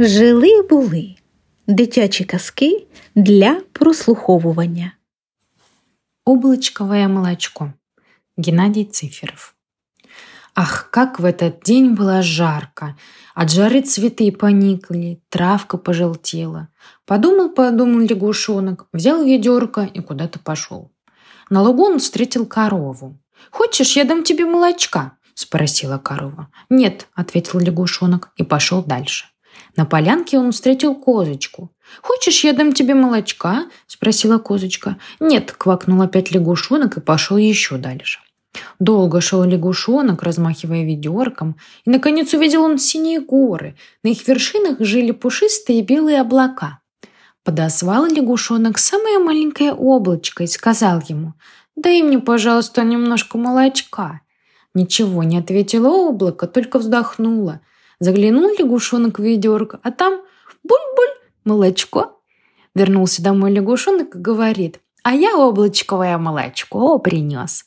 Жили були дитячі казки для прослуховування. Облачковое молочко. Геннадий Циферов. Ах, как в этот день было жарко! От жары цветы поникли, травка пожелтела. Подумал-подумал лягушонок, взял ведерко и куда-то пошел. На лугу он встретил корову. «Хочешь, я дам тебе молочка?» – спросила корова. «Нет», – ответил лягушонок и пошел дальше. На полянке он встретил козочку. «Хочешь, я дам тебе молочка?» – спросила козочка. «Нет», – квакнул опять лягушонок и пошел еще дальше. Долго шел лягушонок, размахивая ведерком, и, наконец, увидел он синие горы. На их вершинах жили пушистые белые облака. Подозвал лягушонок самое маленькое облачко и сказал ему, «Дай мне, пожалуйста, немножко молочка». Ничего не ответило облако, только вздохнуло. Заглянул лягушонок в ведерко, а там буль-буль, молочко. Вернулся домой лягушонок и говорит, а я облачковое молочко принес.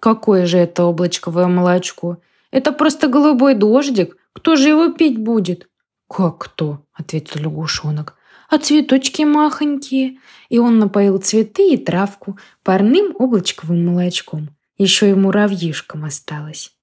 Какое же это облачковое молочко? Это просто голубой дождик. Кто же его пить будет? Как кто? Ответил лягушонок. А цветочки махонькие. И он напоил цветы и травку парным облачковым молочком. Еще и муравьишкам осталось.